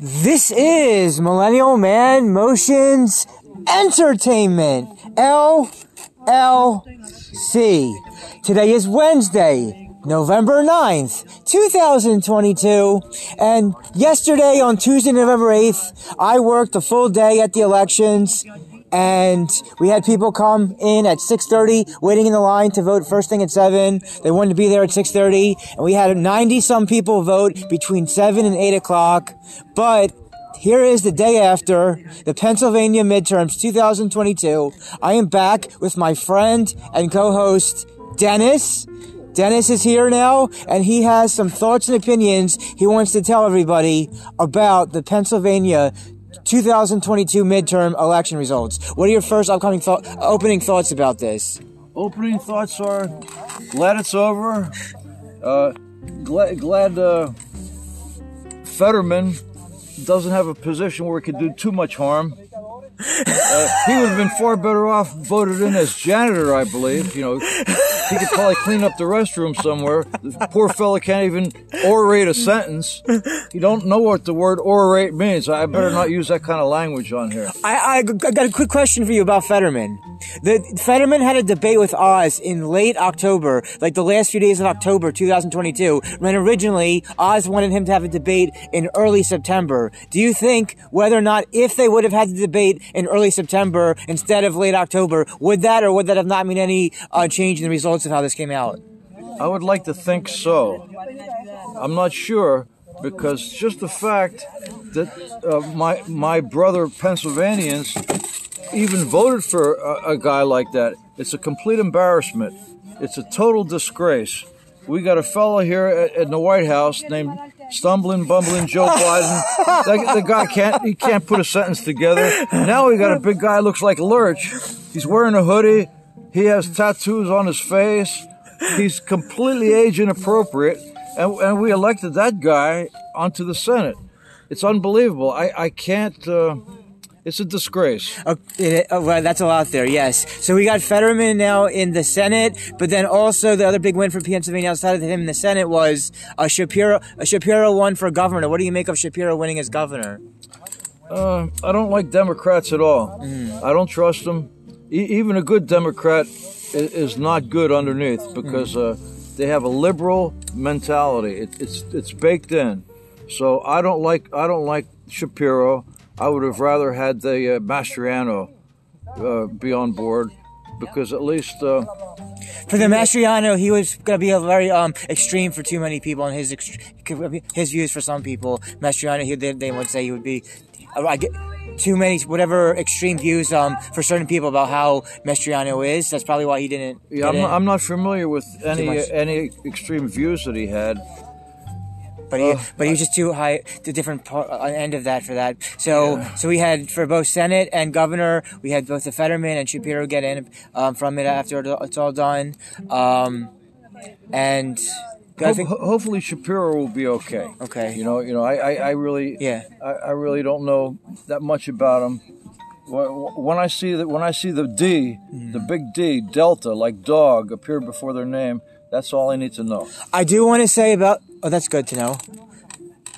This is Millennial Man Motions Entertainment. LLC. Today is Wednesday, November 9th, 2022. And yesterday on Tuesday, November 8th, I worked a full day at the elections and we had people come in at 6.30 waiting in the line to vote first thing at 7 they wanted to be there at 6.30 and we had 90 some people vote between 7 and 8 o'clock but here is the day after the Pennsylvania midterms 2022. I am back with my friend and co-host Dennis. Dennis is here now and he has some thoughts and opinions he wants to tell everybody about the Pennsylvania 2022 midterm election results. What are your first upcoming opening thoughts about this? Opening thoughts are glad it's over. Uh, glad glad uh, Fetterman doesn't have a position where he could do too much harm. Uh, he would have been far better off voted in as janitor, I believe. You know, he could probably clean up the restroom somewhere. The poor fella can't even orate a sentence. You don't know what the word orate means. I better not use that kind of language on here. I, I, I got a quick question for you about Fetterman. The Fetterman had a debate with Oz in late October, like the last few days of October 2022, when originally Oz wanted him to have a debate in early September. Do you think whether or not if they would have had the debate in early September instead of late October, would that or would that have not mean any uh, change in the results of how this came out? I would like to think so. I'm not sure because just the fact that uh, my my brother Pennsylvanians even voted for a, a guy like that, it's a complete embarrassment. It's a total disgrace. We got a fellow here at, at the White House named stumbling, bumbling Joe Biden. That, the guy can't he can't put a sentence together. Now we got a big guy looks like Lurch. He's wearing a hoodie. He has tattoos on his face. He's completely age inappropriate, and, and we elected that guy onto the Senate. It's unbelievable. I I can't. Uh, it's a disgrace. Uh, it, uh, well, that's a lot there, yes. So we got Fetterman now in the Senate, but then also the other big win for Pennsylvania outside of him in the Senate was a Shapiro. A Shapiro won for governor. What do you make of Shapiro winning as governor? Uh, I don't like Democrats at all. Mm. I don't trust them. Even a good Democrat is, not good underneath because uh, they have a liberal mentality. It, it's it's baked in. So I don't like I don't like Shapiro. I would have rather had the uh, Mastriano uh, be on board because at least uh, For the Mastriano, he was going to be a very um, extreme for too many people, and his ext- his views for some people. Mastriano, he, they, they would say he would be I get too many whatever extreme views um, for certain people about how Mastriano is. That's probably why he didn't. yeah, I'm not. I'm not familiar with any any extreme views that he had. but he Ugh. but he was just too high the different part, uh, end of that for that so so we had for both senate and governor we had both the fetterman and shapiro get in um, from it after it's all done um, and Ho- think ho- hopefully Shapiro will be okay. Okay. You know, you know, I, I, I really, Yeah. I, I really don't know that much about him. When I see that, when I see the D, Mm-hmm. the big D, Delta, like dog, appear before their name, that's all I need to know. i do want to say about oh that's good to know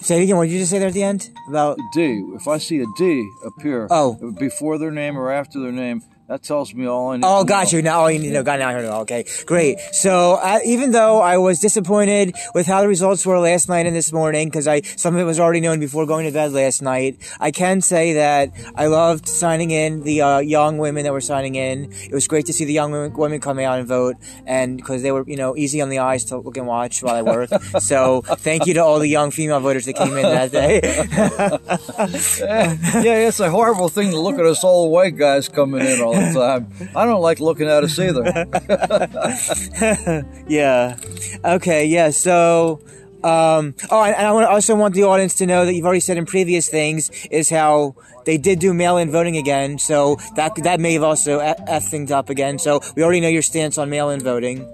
say it again what did you just say there at the end about D. If I see a D appear Oh. before their name or after their name, that tells me all I need. Oh, to got know. you. Now all you need to know. Got now. I heard it all. Okay, great. So uh, even though I was disappointed with how the results were last night and this morning, because I some of it was already known before going to bed last night, I can say that I loved signing in the uh, young women that were signing in. It was great to see the young women, women come out and vote, and because they were you know easy on the eyes to look and watch while I work. so thank you to all the young female voters that came in that day. yeah, it's a horrible thing to look at us old white guys coming in all the time. I don't like looking at us either. yeah. Okay. Yeah. So. Um, oh, and I also want the audience to know that you've already said in previous things is how they did do mail-in voting again. So that that may have also f things up again. So we already know your stance on mail-in voting.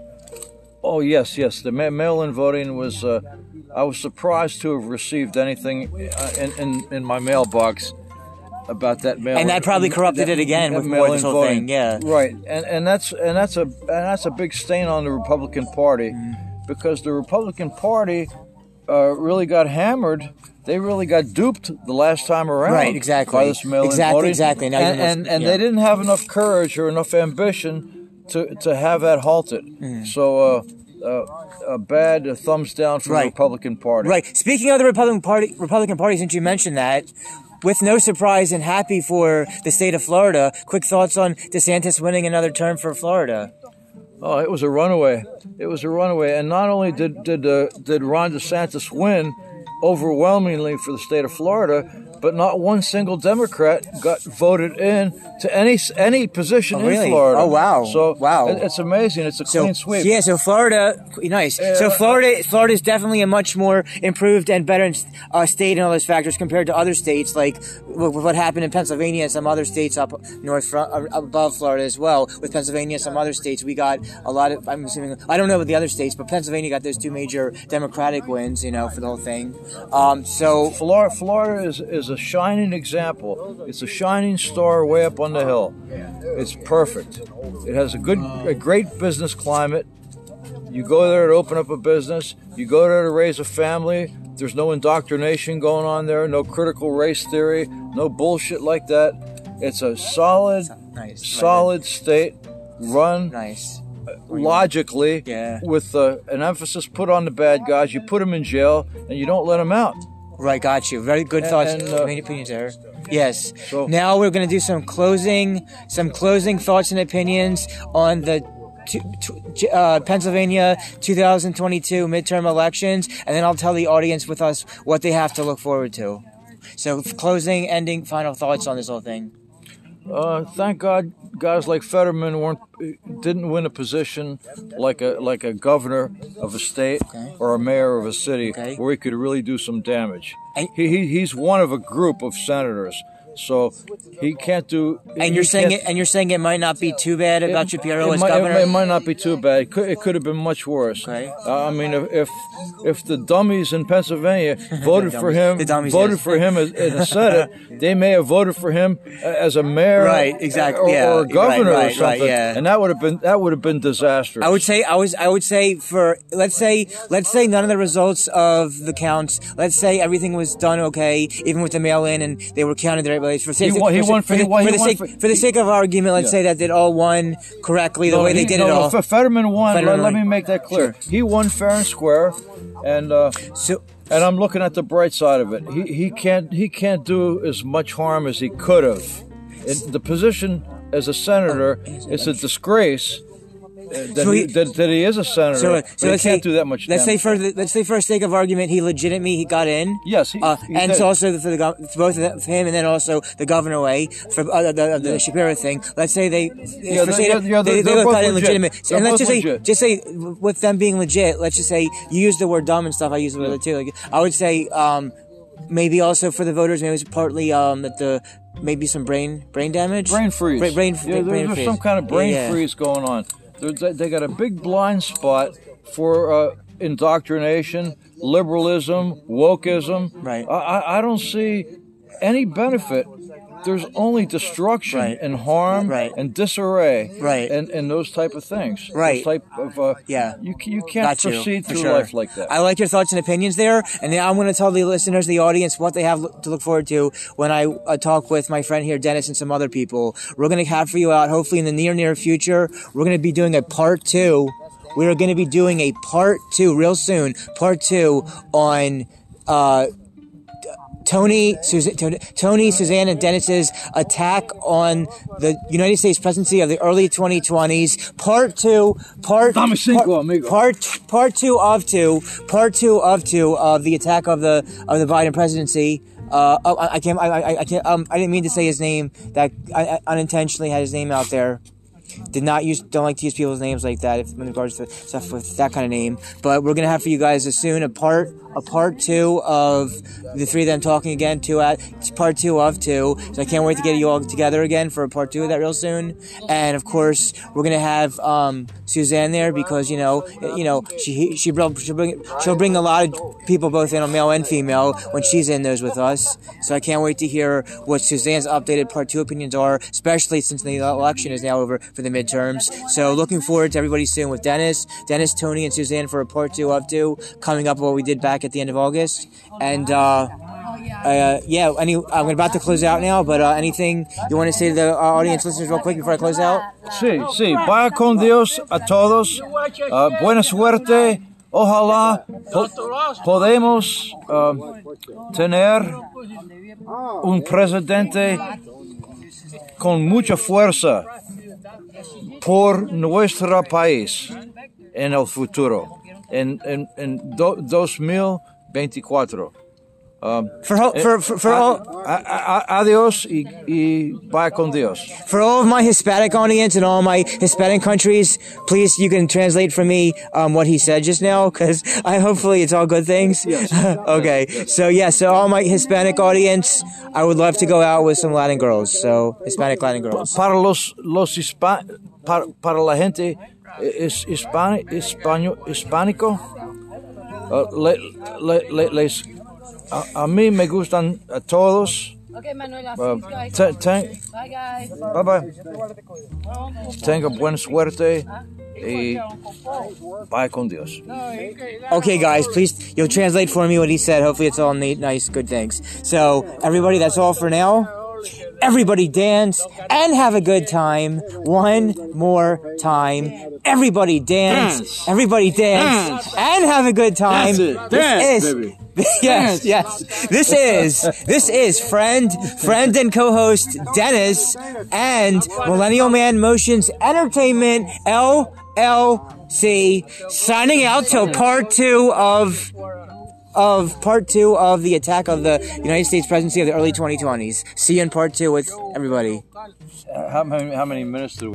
Oh yes, yes. The ma- mail-in voting was. Uh, I was surprised to have received anything uh, in, in in my mailbox about that mail. And that probably corrupted it again with more this whole thing, yeah. right. And and that's and that's a and that's a big stain on the Republican Party, Mm-hmm. because the Republican Party uh, really got hammered they really got duped the last time around. Right, exactly. By this mail-in Exactly, voting. exactly. Now and and, and yeah. they didn't have enough courage or enough ambition to to have that halted. Mm. So. Uh, uh, a bad uh, thumbs down from Right. the Republican Party. Right. Speaking of the Republican Party, Republican Party, since you mentioned that, with no surprise and happy for the state of Florida, quick thoughts on DeSantis winning another term for Florida. Oh, it was a runaway. It was a runaway, and not only did did uh, did Ron DeSantis win overwhelmingly for the state of Florida, but not one single Democrat got voted in to any any position Oh, really? in Florida. Oh, wow. So Wow. it- it's amazing. It's a So clean sweep. yeah, so Florida, nice. so Florida, Florida is definitely a much more improved and better uh, state in all those factors compared to other states, like with what happened in Pennsylvania and some other states up north uh, above Florida as well. With Pennsylvania and some other states, we got a lot of. I'm assuming I don't know about the other states, but Pennsylvania got those two major Democratic wins, you know, for the whole thing. Um, so Florida, Florida is, is a shining example. It's a shining star way up on the hill. It's perfect. It has a good, a great business climate. You go there to open up a business. You go there to raise a family. There's no indoctrination going on there. No critical race theory. No bullshit like that. It's a solid, nice, solid state run nice. logically Yeah. with uh, an emphasis put on the bad guys. You put them in jail and you don't let them out. Right, got you. Very good thoughts, and, uh, opinions there. Yes. So- now we're going to do some closing, some closing thoughts and opinions on the uh, Pennsylvania 2022 midterm elections, and then I'll tell the audience with us what they have to look forward to. So, closing, ending, final thoughts on this whole thing. Uh, thank God, guys like Fetterman weren't didn't win a position like a like a governor of a state Okay. or a mayor of a city Okay. where he could really do some damage. He, he he's one of a group of senators, so he can't do. And you're saying it, and you're saying it might not be too bad about Shapiro it as might, governor. It, might not be too bad. It could, it could have been much worse. Okay. Uh, I mean, if, if if the dummies in Pennsylvania voted for him, dummies, voted yes. for him as, in the Senate, they may have voted for him as a mayor, Right, exactly, or, yeah, or a right, right, or right, yeah. and that would have been that would have been disastrous. I would say I was I would say for let's say let's say none of the results of the counts. Let's say everything was done okay, even with the mail in and they were counted the For, sake- won- he won- for, he won- for he the sake for- for the sake of argument, let's Yeah. say that they all won correctly the No, way they did no, it all. Fe- Fetterman won. Fetterman let, let me make that clear. He won fair and square, and uh, so and I'm looking at the bright side of it. He he can't he can't do as much harm as he could have. The position as a senator, is a disgrace uh, that, So he, he- that, that he is a senator. so, but so let's can't say do that much. let's say damage. for the, let's say for sake of argument, he legitimately he got in. Yes, he- uh, and so also for the for both of him and then also the governor way for uh, the, the Shapiro thing. Let's say they Yeah, for they, yeah, they, they're, they they're both both got in legitimate. They're and let's just say legit. just say with them being legit. Let's just say you use the word dumb and stuff. I use the word too. Like I would say. um Maybe also for the voters, maybe it's partly um, that the maybe some brain brain damage, brain freeze. brain, brain, yeah, brain there's freeze. some kind of brain Yeah, yeah. freeze going on. They're- They, they got a big blind spot for uh, indoctrination, liberalism, wokeism. Right. I, I, I don't see any benefit. There's only destruction Right. and harm Right. and disarray Right. and, and those type of things. Right. Those type of uh, Yeah. You you can't Got proceed for through sure. life like that. I like your thoughts and opinions there, and I'm going to tell the listeners, the audience, what they have to look forward to when I uh, talk with my friend here, Dennis, and some other people. We're going to have for you out, hopefully in the near near future. We're going to be doing a part two. We are going to be doing a part two real soon, part two on. Uh, Tony, Suzanne, Tony, Suzanne, and Dennis's attack on the United States presidency of the early 2020s. Part two, part, part, part, part two of two, part two of two of the attack of the of the Biden presidency. Uh, oh, I, I can't, I, I, I can't, um, I didn't mean to say his name. That I, I unintentionally had his name out there did not use don't like to use people's names like that if in regards to stuff with that kind of name. But we're gonna have for you guys as soon a part a part two of the three of them talking again two at part two of two. So i can't wait to get you all together again for a part two of that real soon. And of course we're gonna have um, suzanne there because you know you know she she she'll bring she'll bring a lot of people both in male and female when she's in those with us. So i can't wait to hear what suzanne's updated part two opinions are especially since the election is now over for the midterms. So looking forward to everybody soon with Dennis, Dennis, Tony, and Suzanne for a part two of two coming up what we did back at the end of August. And uh, uh, yeah, any, I'm about to close out now, but uh, anything you want to say to the uh, audience listeners real quick before I close out? Sí, sí, vaya con Dios a todos. Uh, buena suerte. Ojalá po- podemos uh, tener un presidente con mucha fuerza por nuestro país en el futuro, en, en, en do- 2024. Um, For, ho- for, for, for, all, a- a- adiós y, y vaya con Dios. for all of my Hispanic audience and all my Hispanic countries, please, you can translate for me um, what he said just now, because I hopefully it's all good things. Yes. okay, so yeah, so all my Hispanic audience, I would love to go out with some Latin girls, so Hispanic Latin girls. para los los hispa- para, para la gente es hispani- hispano- hispánico uh, le- le- le- les a, a mí me gustan a todos Okay, Manuela. Uh, guys. te- te- Bye, guys. bye bye tenga buena suerte y vaya con Dios Okay, guys, please, you'll translate for me what he said. Hopefully, it's all neat, nice, good things. So, everybody, that's all for now. Everybody dance and have a good time. One more time. Everybody dance. Dance. Everybody dance, Dance. and have a good time. That's it. This Dance, is- baby. yes, yes. This is this is friend friend and co-host Dennis and Millennial Man Motions Entertainment LLC signing out till part two of of part two of the attack of the United States presidency of the early 2020s. See you in part two with everybody. Uh, how many how many minutes do